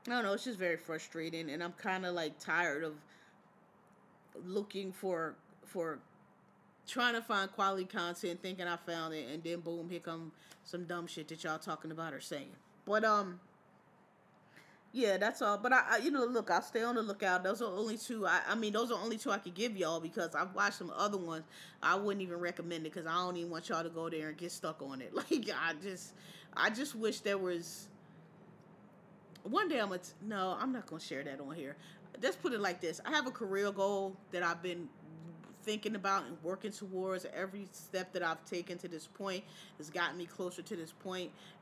[SPEAKER 2] i don't know it's just very frustrating and i'm kind of like tired of looking for for trying to find quality content, thinking I found it, and then boom, here come some dumb shit that y'all talking about or saying. But um, yeah, that's all. But I, I, you know, look, I'll stay on the lookout. Those are only two. I, I mean, those are only two I could give y'all because I've watched some other ones. I wouldn't even recommend it because I don't even want y'all to go there and get stuck on it. Like I just, I just wish there was. One day I'm gonna. T- no, I'm not gonna share that on here. Let's put it like this. I have a career goal that I've been thinking about and working towards. Every step that I've taken to this point has gotten me closer to this.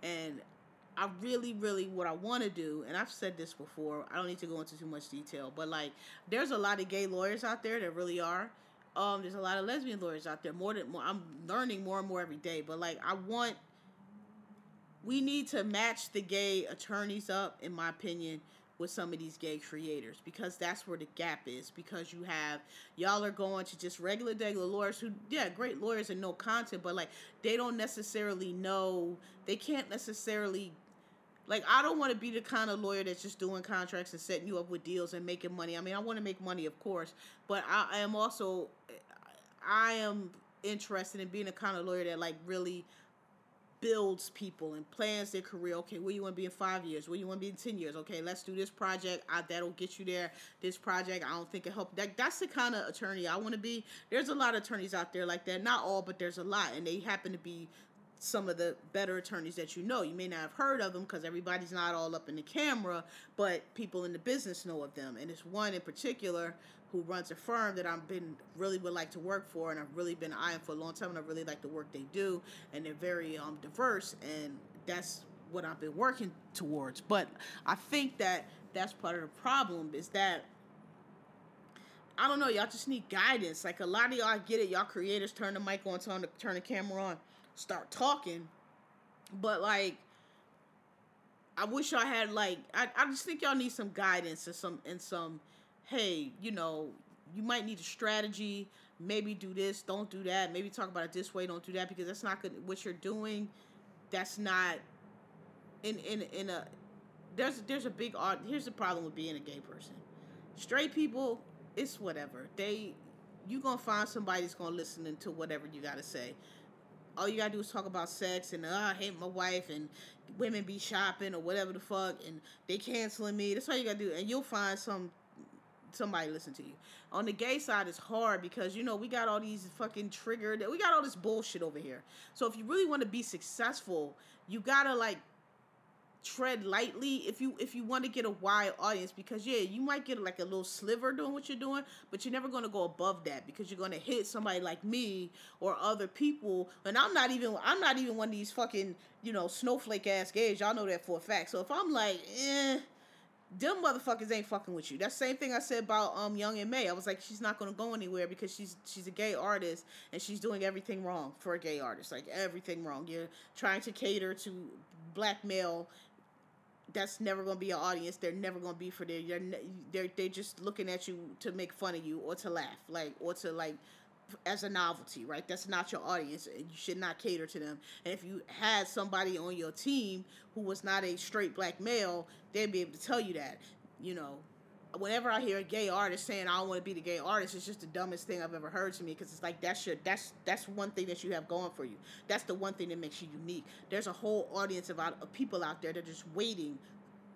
[SPEAKER 2] And I really, really, what I want to do, and I've said this before, I don't need to go into too much detail, but like, there's a lot of gay lawyers out there that really are. Um, there's a lot of lesbian lawyers out there. More than more, I'm learning more and more every day. But like, I want, we need to match the gay attorneys up, in my opinion, with some of these gay creators because that's where the gap is because you have y'all are going to just regular regular lawyers who yeah great lawyers and no content but like they don't necessarily know they can't necessarily like I don't want to be the kind of lawyer that's just doing contracts and setting you up with deals and making money. I mean, I want to make money, of course, but I, I am also I am interested in being a kind of lawyer that like really builds people and plans their career. Okay, where you want to be in five years? Where you want to be in ten years? Okay, let's do this project. I, that'll get you there. This project, I don't think it help. That that's the kind of attorney I want to be. There's a lot of attorneys out there like that. Not all, but there's a lot, and they happen to be some of the better attorneys that you know. You may not have heard of them because everybody's not all up in the camera, but people in the business know of them. And it's one in particular who runs a firm that I've been really would like to work for, and I've really been eyeing for a long time, and I really like the work they do, and they're very um, diverse, and that's what I've been working towards. But I think that that's part of the problem is that I don't know, y'all just need guidance. Like a lot of y'all I get it, y'all creators turn the mic on, turn the turn the camera on, start talking, but like. I wish y'all had like I, I just think y'all need some guidance and some and some hey, you know, you might need a strategy. Maybe do this, don't do that. Maybe talk about it this way, don't do that because that's not good. What you're doing, that's not in in in a. There's there's a big art. Here's the problem with being a gay person. Straight people, it's whatever. They, you gonna find somebody that's gonna listen to whatever you gotta say all you gotta do is talk about sex and uh, I hate my wife and women be shopping or whatever the fuck and they canceling me. That's all you gotta do, and you'll find some somebody listen to you. On the gay side, it's hard because you know we got all these fucking triggered. We got all this bullshit over here. So if you really want to be successful, you gotta like tread lightly if you if you want to get a wide audience because yeah you might get like a little sliver doing what you're doing but you're never going to go above that because you're going to hit somebody like me or other people and i'm not even i'm not even one of these fucking you know snowflake ass gays y'all know that for a fact so if i'm like eh them motherfuckers ain't fucking with you. That same thing I said about um Young M.A. I was like, she's not gonna go anywhere because she's she's a gay artist and she's doing everything wrong for a gay artist. Like everything wrong. You're trying to cater to black male. That's never gonna be an audience. They're never gonna be for their. They're they're they're just looking at you to make fun of you or to laugh, like or to like as a novelty, right? That's not your audience. You should not cater to them. And if you had somebody on your team who was not a straight black male, they'd be able to tell you that. You know, whenever I hear a gay artist saying I don't want to be the gay artist, it's just the dumbest thing I've ever heard to me because it's like that's your that's that's one thing that you have going for you. That's the one thing that makes you unique. There's a whole audience of, of people out there that are just waiting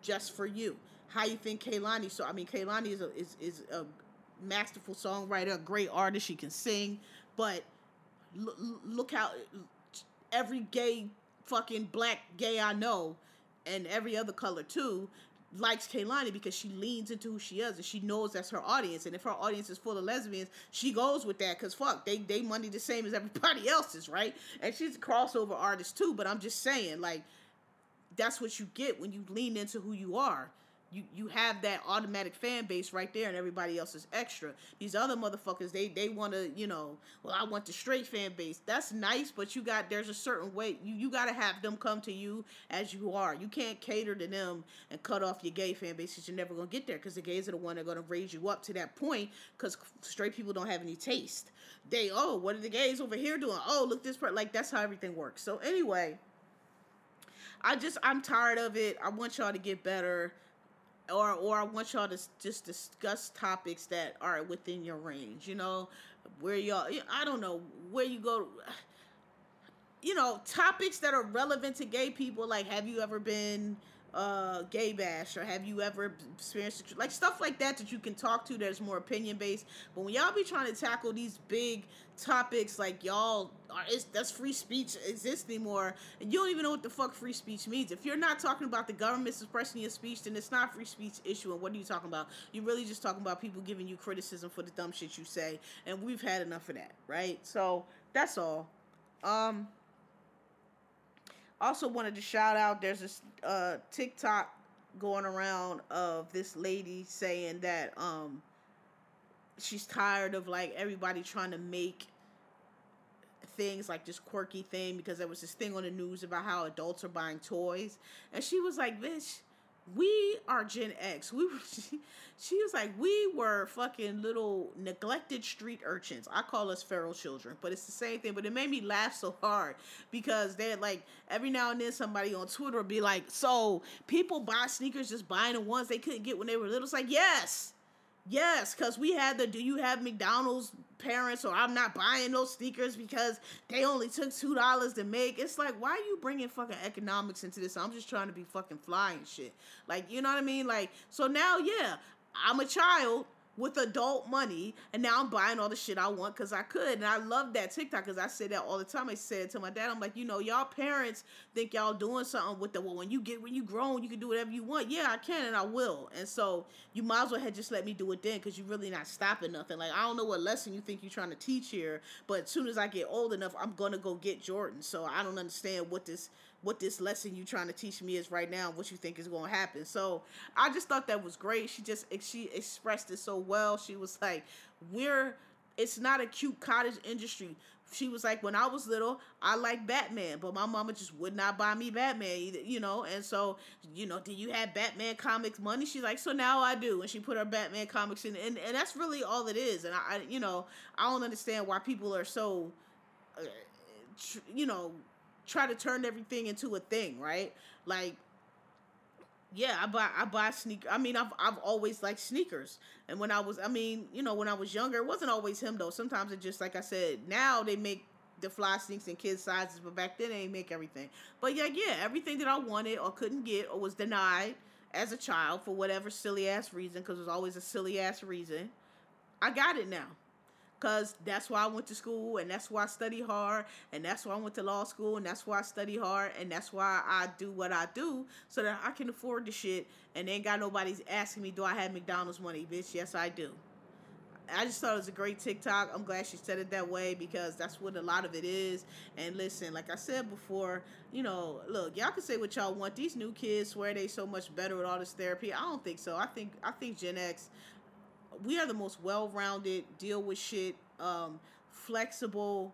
[SPEAKER 2] just for you. How you think Kehlani? So I mean, Kehlani is a, is is a masterful songwriter, a great artist. She can sing, but l- look how every gay fucking black gay I know, and every other color too, likes Kehlani because she leans into who she is and she knows that's her audience. And if her audience is full of lesbians, she goes with that because fuck, they they money the same as everybody else's, right? And she's a crossover artist too. But I'm just saying, like, that's what you get when you lean into who you are you you have that automatic fan base right there and everybody else is extra. These other motherfuckers they they want to you know well i want the straight fan base. That's nice but you got there's a certain way you, you got to have them come to you as you are. You can't cater to them and cut off your gay fan base because you're never going to get there because the gays are the one that are going to raise you up to that point because straight people don't have any taste. They oh what are the gays over here doing? Oh look this part like that's how everything works. So anyway I just I'm tired of it. I want y'all to get better or or I want y'all to just discuss topics that are within your range. You know, where y'all I don't know where you go. You know, topics that are relevant to gay people. Like, have you ever been uh gay bash or have you ever experienced like stuff like that that you can talk to that's more opinion based but when y'all be trying to tackle these big topics like y'all are is does free speech exist anymore and you don't even know what the fuck free speech means. If you're not talking about the government suppressing your speech then it's not free speech issue and what are you talking about? You're really just talking about people giving you criticism for the dumb shit you say and we've had enough of that right? So that's all. Um also wanted to shout out there's this uh TikTok going around of this lady saying that um she's tired of like everybody trying to make things like this quirky thing because there was this thing on the news about how adults are buying toys. And she was like bitch we are Gen X. We were, she, she was like, we were fucking little neglected street urchins. I call us feral children, but it's the same thing. But it made me laugh so hard because they're like, every now and then somebody on Twitter will be like, so people buy sneakers just buying the ones they couldn't get when they were little. It's like, yes. Yes, because we had the do you have McDonald's parents or I'm not buying those sneakers because they only took two dollars to make. It's like why are you bringing fucking economics into this? I'm just trying to be fucking fly and shit. Like you know what I mean? Like so now yeah, I'm a child with adult money, and now I'm buying all the shit I want because I could. And I love that TikTok because I say that all the time. I said to my dad, I'm like, you know, y'all parents think y'all doing something with the well, when you get when you grown, you can do whatever you want. Yeah, I can and I will. And so you might as well have just let me do it then because you're really not stopping nothing. Like I don't know what lesson you think you're trying to teach here, but as soon as I get old enough, I'm gonna go get Jordan. So I don't understand what this what this lesson you trying to teach me is right now, what you think is going to happen. So I just thought that was great. She just she expressed it so well. She was like, "We're it's not a cute cottage industry. she was like, when I was little, I liked Batman, but my mama just would not buy me Batman either, you know. And so, you know, do you have Batman comics money? She's like, so now I do. And she put her Batman comics in, and, and that's really all it is. And I, I you know, I don't understand why people are so, uh, you know, try to turn everything into a thing, right? Like, yeah, I buy I buy sneaker. I mean, I've I've always liked sneakers, and when I was, I mean, you know, when I was younger, it wasn't always him though. Sometimes it just like I said. Now they make the fly sneaks in kids sizes, but back then they didn't make everything. But yeah, yeah, everything that I wanted or couldn't get or was denied as a child for whatever silly ass reason, because it was always a silly ass reason, I got it now because that's why I went to school and that's why I study hard and that's why I went to law school and that's why I study hard and that's why I do what I do so that I can afford the shit and ain't got nobody's asking me do I have McDonald's money bitch yes I do I just thought it was a great TikTok. I'm glad she said it that way because that's what a lot of it is. And listen, like I said before, you know, look, y'all can say what y'all want. These new kids swear they so much better with all this therapy. I don't think so. I think I think Gen X we are the most well-rounded, deal with shit, um, flexible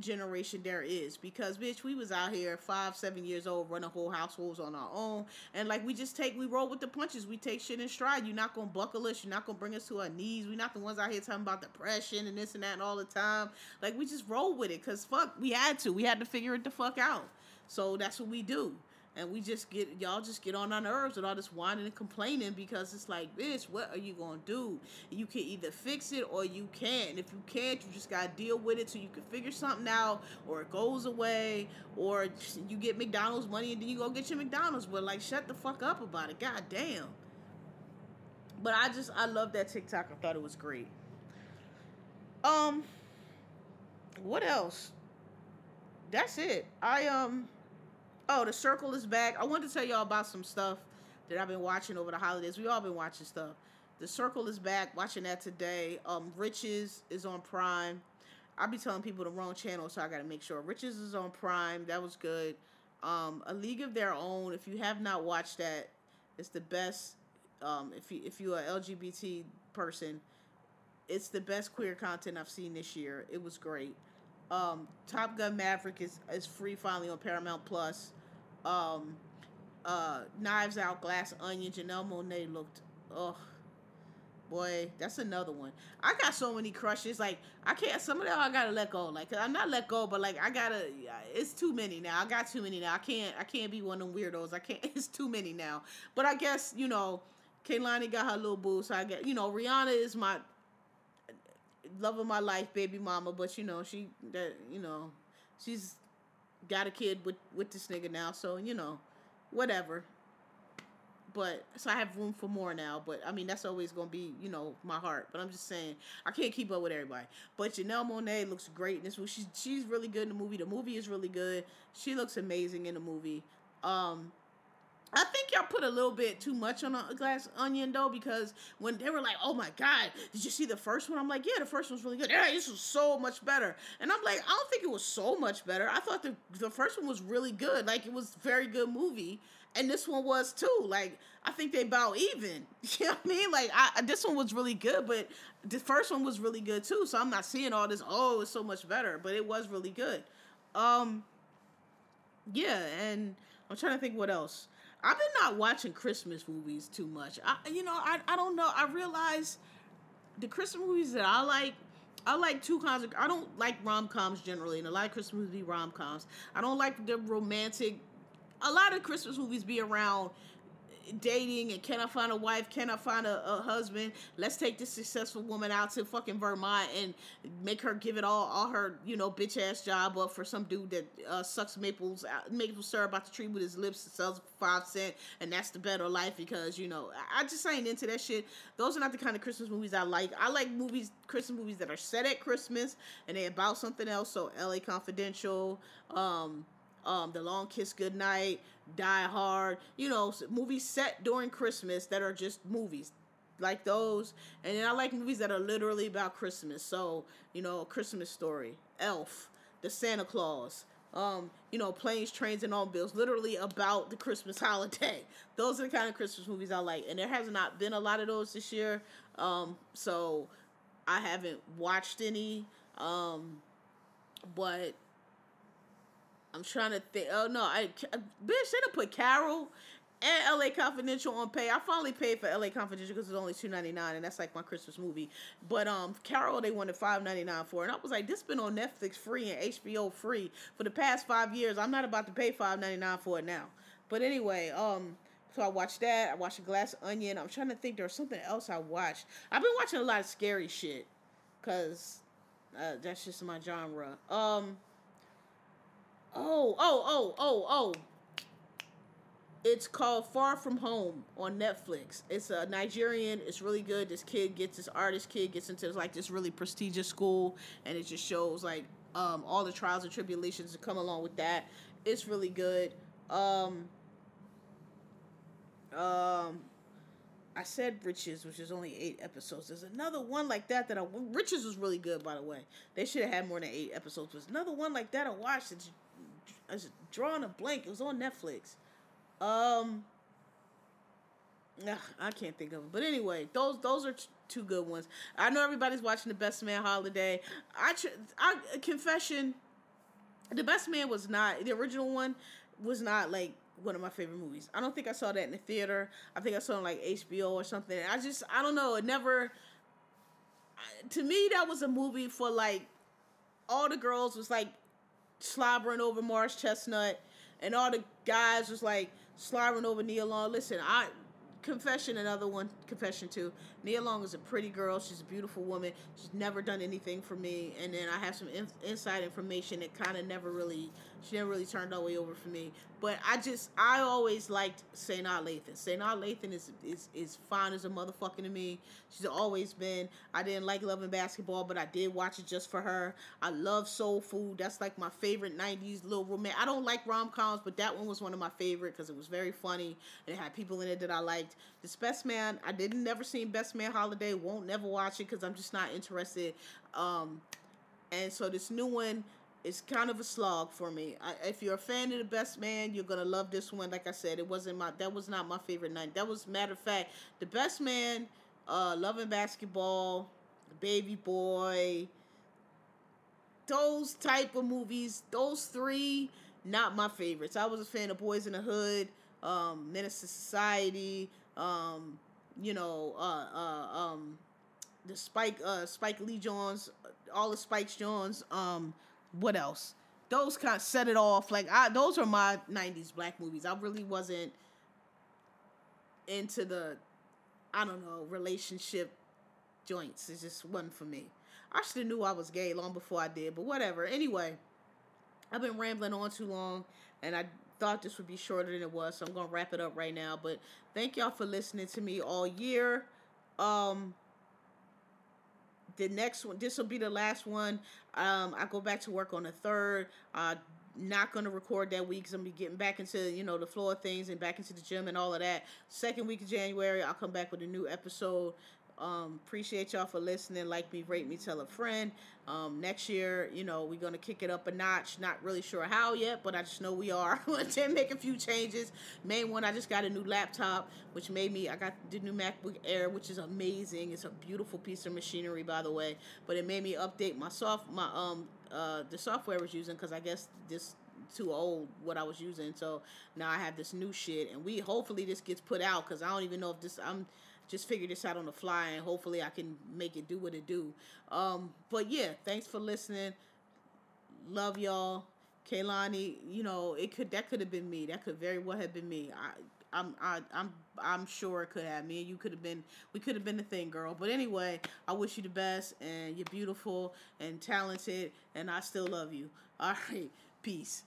[SPEAKER 2] generation there is. Because bitch we was out here five seven years old running whole households on our own. And like we just take we roll with the punches. We take shit in stride. You're not gonna buckle us. You're not gonna bring us to our knees. We're not the ones out here talking about depression and this and that and all the time. Like we just roll with it. Because fuck we had to. We had to figure it the fuck out. So that's what we do and we just get y'all just get on our nerves with all this whining and complaining because it's like, bitch, what are you gonna do? You can either fix it or you can't. And if you can't, you just gotta deal with it so you can figure something out, or it goes away, or you get McDonald's money and then you go get your McDonald's. But like, shut the fuck up about it. God damn. But I just I love that TikTok. I thought it was great. Um, what else? That's it. I um Oh, the circle is back. I wanted to tell y'all about some stuff that I've been watching over the holidays. We all been watching stuff. The circle is back. Watching that today. Um, Riches is on Prime. I'll be telling people the wrong channel, so I got to make sure. Riches is on Prime. That was good. Um, A League of Their Own. If you have not watched that, it's the best. Um, if you if you're a LGBT person, it's the best queer content I've seen this year. It was great. Um, Top Gun Maverick is, is free finally on Paramount Plus. Um, uh, Knives Out, Glass Onion, Janelle Monáe looked, ugh, boy, that's another one. I got so many crushes. Like I can't. Some of them I gotta let go. Like I'm not let go, but like I gotta. It's too many now. I got too many now. I can't. I can't be one of them weirdos. I can't. It's too many now. But I guess you know, Kehlani got her little boo. So I get. You know, Rihanna is my love of my life, baby mama. But you know, she that you know, she's got a kid with with this nigga now. So you know, whatever. But so I have room for more now. But I mean, that's always gonna be you know my heart. But I'm just saying I can't keep up with everybody. But Janelle Monáe looks great in this movie. She's she's really good in the movie. The movie is really good. She looks amazing in the movie. Um, I think y'all put a little bit too much on a glass onion though, because when they were like, "Oh my God, did you see the first one?" I'm like, "Yeah, the first one's really good. Yeah, this was so much better." And I'm like, I don't think it was so much better. I thought the the first one was really good. Like it was very good movie, and this one was too. Like I think they about even. You know what I mean? Like I this one was really good, but the first one was really good too. So I'm not seeing all this. Oh, it's so much better, but it was really good. Um, yeah, and I'm trying to think what else. I've been not watching Christmas movies too much. I, you know, I, I don't know. I realize the Christmas movies that I like, I like two kinds of. I don't like rom coms generally, and a lot of Christmas movies be rom coms. I don't like the romantic. A lot of Christmas movies be around dating and can I find a wife? Can I find a, a, husband? Let's take this successful woman out to fucking Vermont and make her give it all all her you know bitch ass job up for some dude that uh, sucks maples maple syrup out the tree with his lips and sells five cent and that's the better life because you know I, I just ain't into that shit. Those are not the kind of Christmas movies I like. I like movies Christmas movies that are set at Christmas and they about something else. So L.A. Confidential. Um, um, The Long Kiss Goodnight, Die Hard, you know, movies set during Christmas that are just movies like those. And then I like movies that are literally about Christmas. So, you know, Christmas story, Elf, The Santa Claus, um, you know, planes, trains, and automobiles, literally about the Christmas holiday. Those are the kind of Christmas movies I like, and there has not been a lot of those this year. Um, so I haven't watched any. Um, but I'm trying to think. Oh no, I bitch, they done put Carol and LA Confidential on pay. I finally paid for LA Confidential because it's only two ninety nine, and that's like my Christmas movie. But um, Carol they wanted five ninety nine for, and I was like, this been on Netflix free and HBO free for the past five years. I'm not about to pay five ninety nine for it now. But anyway, um. So I watched that. I watched Glass Onion. I'm trying to think. There was something else I watched. I've been watching a lot of scary shit, cause uh, that's just my genre. Um. Oh, oh, oh, oh, oh. It's called Far From Home on Netflix. It's a Nigerian. It's really good. This kid gets this artist kid gets into like this really prestigious school, and it just shows like um, all the trials and tribulations that come along with that. It's really good. Um, um, I said Riches, which is only eight episodes. There's another one like that that I Riches was really good, by the way. They should have had more than eight episodes. There's another one like that I watched. It's, I was drawing a blank. It was on Netflix. Um, ugh, I can't think of it. But anyway, those those are t- two good ones. I know everybody's watching the Best Man Holiday. I, tr- I confession, the Best Man was not the original one. Was not like one of my favorite movies. I don't think I saw that in the theater. I think I saw it on like HBO or something. I just I don't know. It never. To me, that was a movie for like all the girls was like slobbering over Morris Chestnut, and all the guys was like slobbering over Nia Long. Listen, I confession another one confession too. Nia long is a pretty girl. She's a beautiful woman. She's never done anything for me. And then i have some in- inside information that kind of never really she never really turned all the way over for me. But i just i always liked Sanaa Lathan. Sanaa Lathan is is is fine as a motherfucker to me. She's always been i didn't like Love and Basketball but i did watch it just for her. I love soul food. That's like my favorite 90s little romance i don't like rom-coms but that one was one of my favorite because it was very funny. And it had people in it that i liked. This Best Man, I didn't never seen Best Man Holiday. Won't never watch it because I'm just not interested. Um, and so this new one is kind of a slog for me. I, if you're a fan of the Best Man, you're gonna love this one. Like I said, it wasn't my that was not my favorite night. That was matter of fact the Best Man, uh, Love and Basketball, Baby Boy. Those type of movies, those three, not my favorites. I was a fan of Boys in the Hood, um, Menace to Society, um, you know, uh, uh, um, the Spike, uh, Spike Lee Jones, all the Spike Jones. Um, what else? Those kind of set it off. Like I, those are my '90s black movies. I really wasn't into the, I don't know, relationship joints. It just wasn't for me. I should have knew I was gay long before I did, but whatever. Anyway, I've been rambling on too long, and I thought this would be shorter than it was, so I'm gonna wrap it up right now. But thank y'all for listening to me all year. Um, the next one, this will be the last one. Um, I go back to work on the third. Uh, not gonna record that week because I'm be getting back into you know the floor of things and back into the gym and all of that. Second week of January, I'll come back with a new episode. Um, appreciate y'all for listening. Like me, rate me, tell a friend. Um, next year, you know, we're gonna kick it up a notch. Not really sure how yet, but I just know we are. to make a few changes. Main one, I just got a new laptop, which made me. I got the new MacBook Air, which is amazing. It's a beautiful piece of machinery, by the way. But it made me update my soft, my um, uh, the software I was using because I guess this too old what I was using. So now I have this new shit, and we hopefully this gets put out because I don't even know if this I'm just figure this out on the fly and hopefully I can make it do what it do. Um, but yeah, thanks for listening. Love y'all. Kehlani, you know, it could that could have been me. That could very well have been me. I I'm I, I'm I'm sure it could have me and you could have been we could have been the thing, girl. But anyway, I wish you the best and you're beautiful and talented and I still love you. All right, peace.